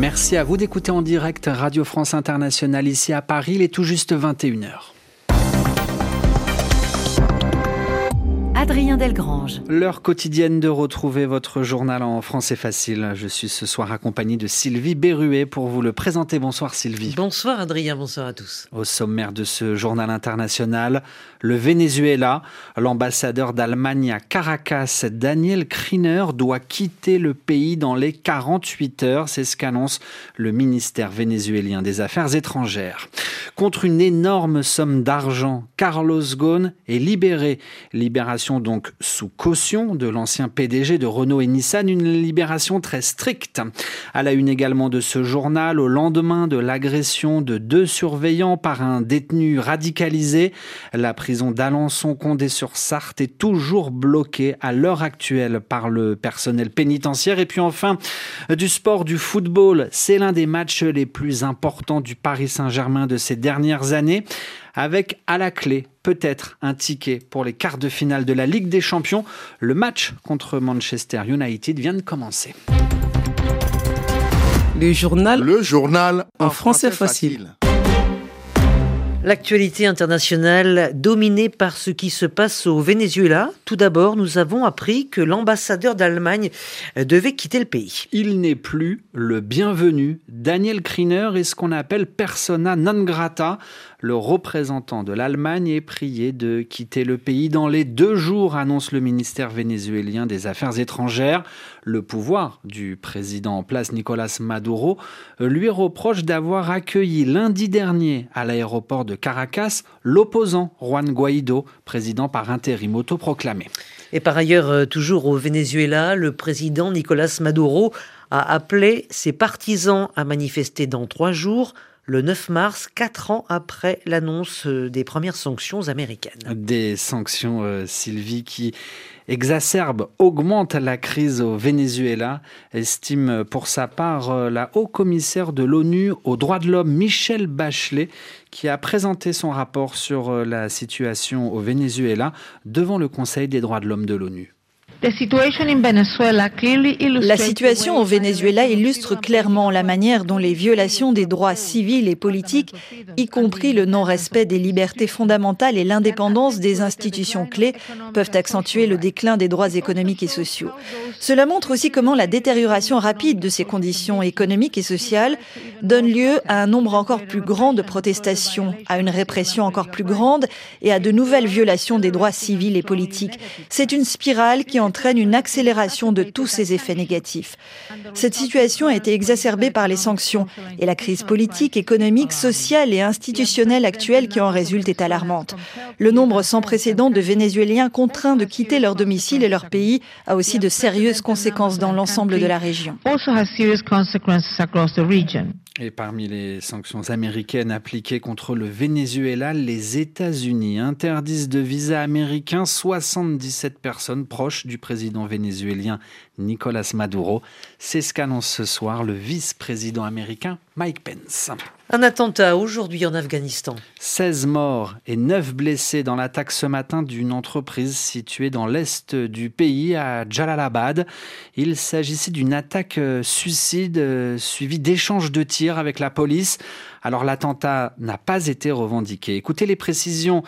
Merci à vous d'écouter en direct Radio France Internationale ici à Paris. Il est tout juste 21h. Adrien Delgrange. L'heure quotidienne de retrouver votre journal en français facile. Je suis ce soir accompagné de Sylvie Berruet pour vous le présenter. Bonsoir Sylvie. Bonsoir Adrien, bonsoir à tous. Au sommaire de ce journal international, le Venezuela, l'ambassadeur d'Allemagne à Caracas, Daniel Kriner, doit quitter le pays dans les 48 heures. C'est ce qu'annonce le ministère vénézuélien des Affaires étrangères. Contre une énorme somme d'argent, Carlos Ghosn est libéré. Libération donc sous caution de l'ancien PDG de Renault et Nissan, une libération très stricte. À la une également de ce journal, au lendemain de l'agression de deux surveillants par un détenu radicalisé, la prison d'Alençon-Condé-sur-Sarthe est toujours bloquée à l'heure actuelle par le personnel pénitentiaire. Et puis enfin, du sport, du football, c'est l'un des matchs les plus importants du Paris Saint-Germain de ces dernières années avec à la clé peut-être un ticket pour les quarts de finale de la Ligue des Champions. Le match contre Manchester United vient de commencer. Le journal. Le journal en, français, facile. L'actualité internationale dominée par ce qui se passe au Venezuela. Tout d'abord, nous avons appris que l'ambassadeur d'Allemagne devait quitter le pays. Il n'est plus le bienvenu. Daniel Kriner est ce qu'on appelle persona non grata le représentant de l'Allemagne est prié de quitter le pays dans les deux jours, annonce le ministère vénézuélien des Affaires étrangères. Le pouvoir du président en place Nicolas Maduro lui reproche d'avoir accueilli lundi dernier à l'aéroport de Caracas l'opposant Juan Guaido, président par intérim autoproclamé. Et par ailleurs, euh, toujours au Venezuela, le président Nicolas Maduro a appelé ses partisans à manifester dans trois jours le 9 mars, quatre ans après l'annonce euh, des premières sanctions américaines. Des sanctions, euh, Sylvie, qui exacerbent, augmentent la crise au Venezuela, estime pour sa part euh, la haut-commissaire de l'ONU aux droits de l'homme, Michel Bachelet, qui a présenté son rapport sur la situation au Venezuela devant le Conseil des droits de l'homme de l'ONU. La situation au Venezuela illustre clairement la manière dont les violations des droits civils et politiques, y compris le non-respect des libertés fondamentales et l'indépendance des institutions clés, peuvent accentuer le déclin des droits économiques et sociaux. Cela montre aussi comment la détérioration rapide de ces conditions économiques et sociales donne lieu à un nombre encore plus grand de protestations, à une répression encore plus grande et à de nouvelles violations des droits civils et politiques. C'est une spirale qui en entraîne une accélération de tous ces effets négatifs. Cette situation a été exacerbée par les sanctions et la crise politique, économique, sociale et institutionnelle actuelle qui en résulte est alarmante. Le nombre sans précédent de Vénézuéliens contraints de quitter leur domicile et leur pays a aussi de sérieuses conséquences dans l'ensemble de la région. Et parmi les sanctions américaines appliquées contre le Venezuela, les États-Unis interdisent de visa américain 77 personnes proches du président vénézuélien Nicolas Maduro. C'est ce qu'annonce ce soir le vice-président américain Mike Pence. Un attentat aujourd'hui en Afghanistan. 16 morts et 9 blessés dans l'attaque ce matin d'une entreprise située dans l'est du pays, à Jalalabad. Il s'agissait d'une attaque euh, suicide euh, suivie d'échanges de tirs avec la police. Alors l'attentat n'a pas été revendiqué. Écoutez les précisions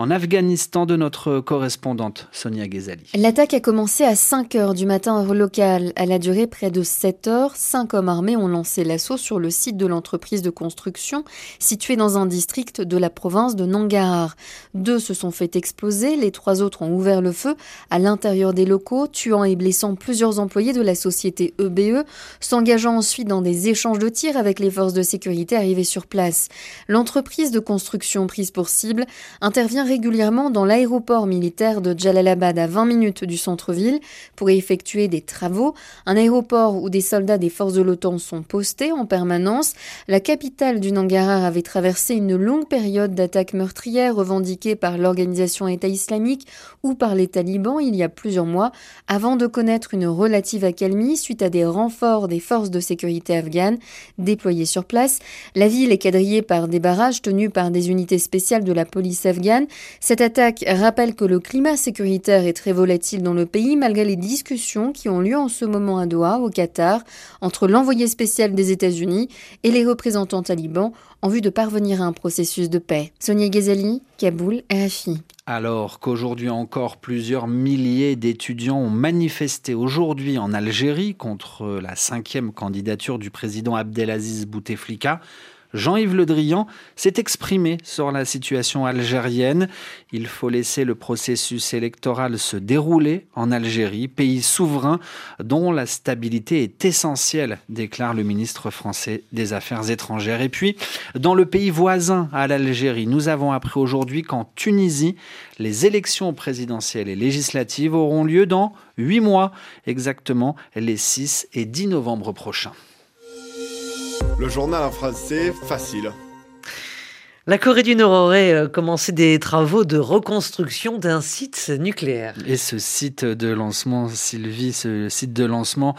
en Afghanistan de notre correspondante Sonia Ghezali. L'attaque a commencé à 5 heures du matin heure locale. Elle a duré près de 7 heures. Cinq hommes armés ont lancé l'assaut sur le site de l'entreprise de construction située dans un district de la province de Nangarhar. Deux se sont fait exploser, les trois autres ont ouvert le feu à l'intérieur des locaux, tuant et blessant plusieurs employés de la société EBE, e, s'engageant ensuite dans des échanges de tirs avec les forces de sécurité arrivées sur place. L'entreprise de construction prise pour cible intervient régulièrement dans l'aéroport militaire de Jalalabad à 20 minutes du centre-ville pour effectuer des travaux, un aéroport où des soldats des forces de l'OTAN sont postés en permanence. La capitale du Nangarhar avait traversé une longue période d'attaques meurtrières revendiquées par l'organisation État islamique ou par les talibans il y a plusieurs mois, avant de connaître une relative accalmie suite à des renforts des forces de sécurité afghanes déployés sur place. La ville est quadrillée par des barrages tenus par des unités spéciales de la police afghane Cette attaque rappelle que le climat sécuritaire est très volatile dans le pays malgré les discussions qui ont lieu en ce moment à Doha, au Qatar, entre l'envoyé spécial des États-Unis et les représentants talibans en vue de parvenir à un processus de paix. Sonia Ghazali, Kaboul, RFI. Alors qu'aujourd'hui encore plusieurs milliers d'étudiants ont manifesté aujourd'hui en Algérie contre la cinquième candidature du président Abdelaziz Bouteflika, Jean-Yves Le Drian s'est exprimé sur la situation algérienne. Il faut laisser le processus électoral se dérouler en Algérie, pays souverain dont la stabilité est essentielle, déclare le ministre français des Affaires étrangères. Et puis, dans le pays voisin à l'Algérie, nous avons appris aujourd'hui qu'en Tunisie, les élections présidentielles et législatives auront lieu dans huit mois, exactement les 6 et 10 novembre prochains. Le journal en français, facile. La Corée du Nord aurait euh, commencé des travaux de reconstruction d'un site nucléaire. Et ce site de lancement, Sylvie, ce site de lancement,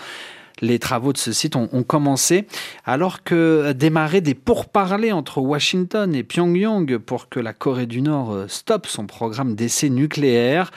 les travaux de ce site ont, ont commencé alors que démarraient des pourparlers entre Washington et Pyongyang pour que la Corée du Nord euh, stoppe son programme d'essai nucléaire.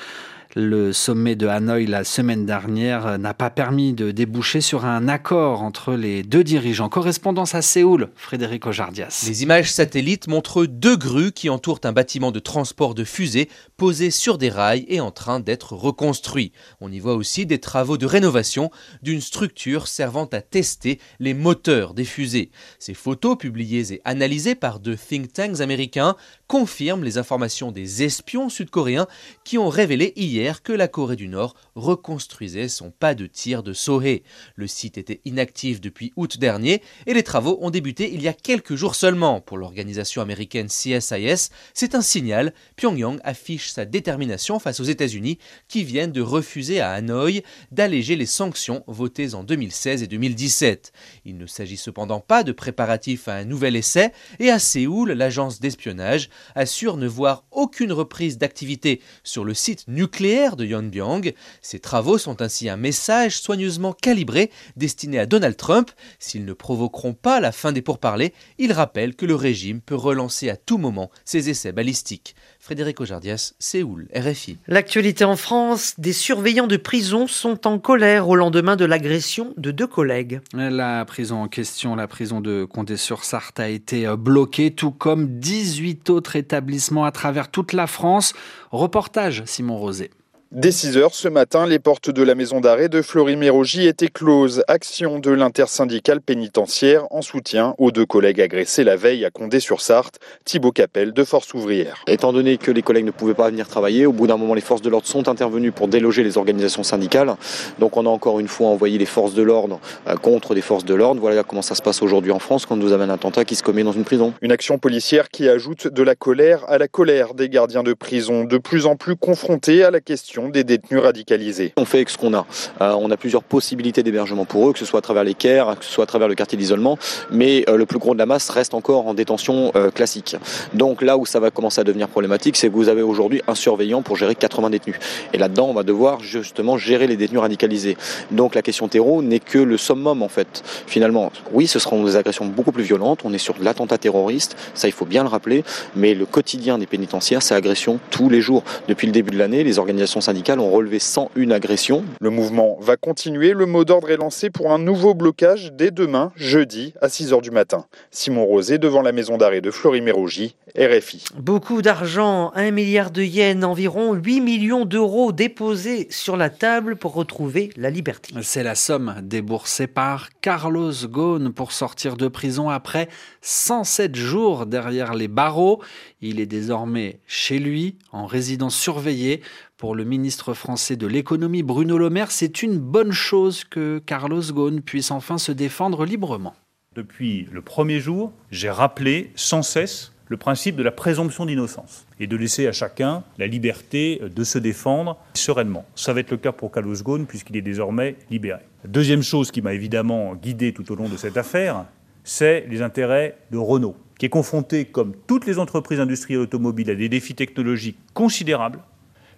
Le sommet de Hanoï la semaine dernière n'a pas permis de déboucher sur un accord entre les deux dirigeants. Correspondance à Séoul, Frédéric Ojardias. Les images satellites montrent deux grues qui entourent un bâtiment de transport de fusées posé sur des rails et en train d'être reconstruit. On y voit aussi des travaux de rénovation d'une structure servant à tester les moteurs des fusées. Ces photos publiées et analysées par deux think tanks américains confirment les informations des espions sud-coréens qui ont révélé hier que la Corée du Nord reconstruisait son pas de tir de Sohé. Le site était inactif depuis août dernier et les travaux ont débuté il y a quelques jours seulement. Pour l'organisation américaine CSIS, c'est un signal. Pyongyang affiche sa détermination face aux États-Unis qui viennent de refuser à Hanoï d'alléger les sanctions votées en 2016 et 2017. Il ne s'agit cependant pas de préparatifs à un nouvel essai et à Séoul, l'agence d'espionnage assure ne voir aucune reprise d'activité sur le site nucléaire de Yonbyang. Ces travaux sont ainsi un message soigneusement calibré destiné à Donald Trump. S'ils ne provoqueront pas la fin des pourparlers, il rappelle que le régime peut relancer à tout moment ses essais balistiques. Frédéric Ojardias, Séoul, RFI. L'actualité en France, des surveillants de prison sont en colère au lendemain de l'agression de deux collègues. La prison en question, la prison de Condé-sur-Sarthe, a été bloquée, tout comme 18 autres établissements à travers toute la France. Reportage Simon Rosé. Dès 6 heures ce matin, les portes de la maison d'arrêt de Fleury-Mérogis étaient closes. Action de l'intersyndicale pénitentiaire en soutien aux deux collègues agressés la veille à Condé-sur-Sarthe, Thibaut Capel de Force ouvrière. Étant donné que les collègues ne pouvaient pas venir travailler, au bout d'un moment, les forces de l'ordre sont intervenues pour déloger les organisations syndicales. Donc on a encore une fois envoyé les forces de l'ordre euh, contre des forces de l'ordre. Voilà comment ça se passe aujourd'hui en France quand nous avons un attentat qui se commet dans une prison. Une action policière qui ajoute de la colère à la colère des gardiens de prison, de plus en plus confrontés à la question des détenus radicalisés. On fait avec ce qu'on a. Euh, on a plusieurs possibilités d'hébergement pour eux, que ce soit à travers les CAIR, que ce soit à travers le quartier d'isolement, mais euh, le plus gros de la masse reste encore en détention euh, classique. Donc là où ça va commencer à devenir problématique, c'est que vous avez aujourd'hui un surveillant pour gérer 80 détenus. Et là-dedans, on va devoir justement gérer les détenus radicalisés. Donc la question terreau n'est que le summum en fait. Finalement, oui, ce seront des agressions beaucoup plus violentes. On est sur de l'attentat terroriste, ça il faut bien le rappeler. Mais le quotidien des pénitentiaires, c'est agression tous les jours. Depuis le début de l'année, les organisations syndicales ont relevé 101 agressions. Le mouvement va continuer. Le mot d'ordre est lancé pour un nouveau blocage dès demain, jeudi, à 6h du matin. Simon Rosé devant la maison d'arrêt de Fleury-Mérogis, RFI. Beaucoup d'argent, 1 milliard de yens, environ 8 millions d'euros déposés sur la table pour retrouver la liberté. C'est la somme déboursée par Carlos Ghosn pour sortir de prison après 107 jours derrière les barreaux. Il est désormais chez lui, en résidence surveillée. Pour le ministre français de l'économie Bruno Le Maire, c'est une bonne chose que Carlos Ghosn puisse enfin se défendre librement. Depuis le premier jour, j'ai rappelé sans cesse le principe de la présomption d'innocence et de laisser à chacun la liberté de se défendre sereinement. Ça va être le cas pour Carlos Ghosn puisqu'il est désormais libéré. Deuxième chose qui m'a évidemment guidé tout au long de cette affaire, c'est les intérêts de Renault, qui est confronté, comme toutes les entreprises industrielles automobiles, à des défis technologiques considérables.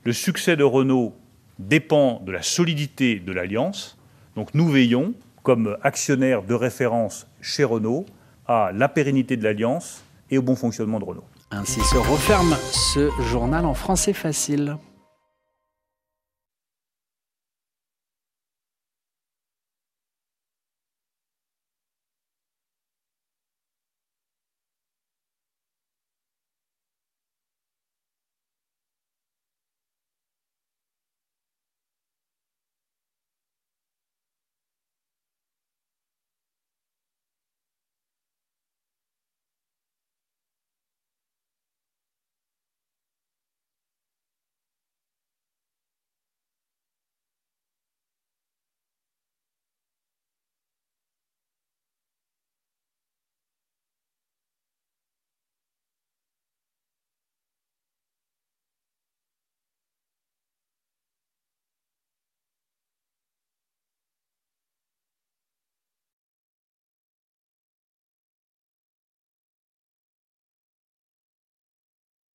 Le succès de Renault dépend de la solidité de l'alliance. Donc nous veillons, comme actionnaires de référence chez Renault, à la pérennité de l'alliance et au bon fonctionnement de Renault. Ainsi se referme ce journal en français facile.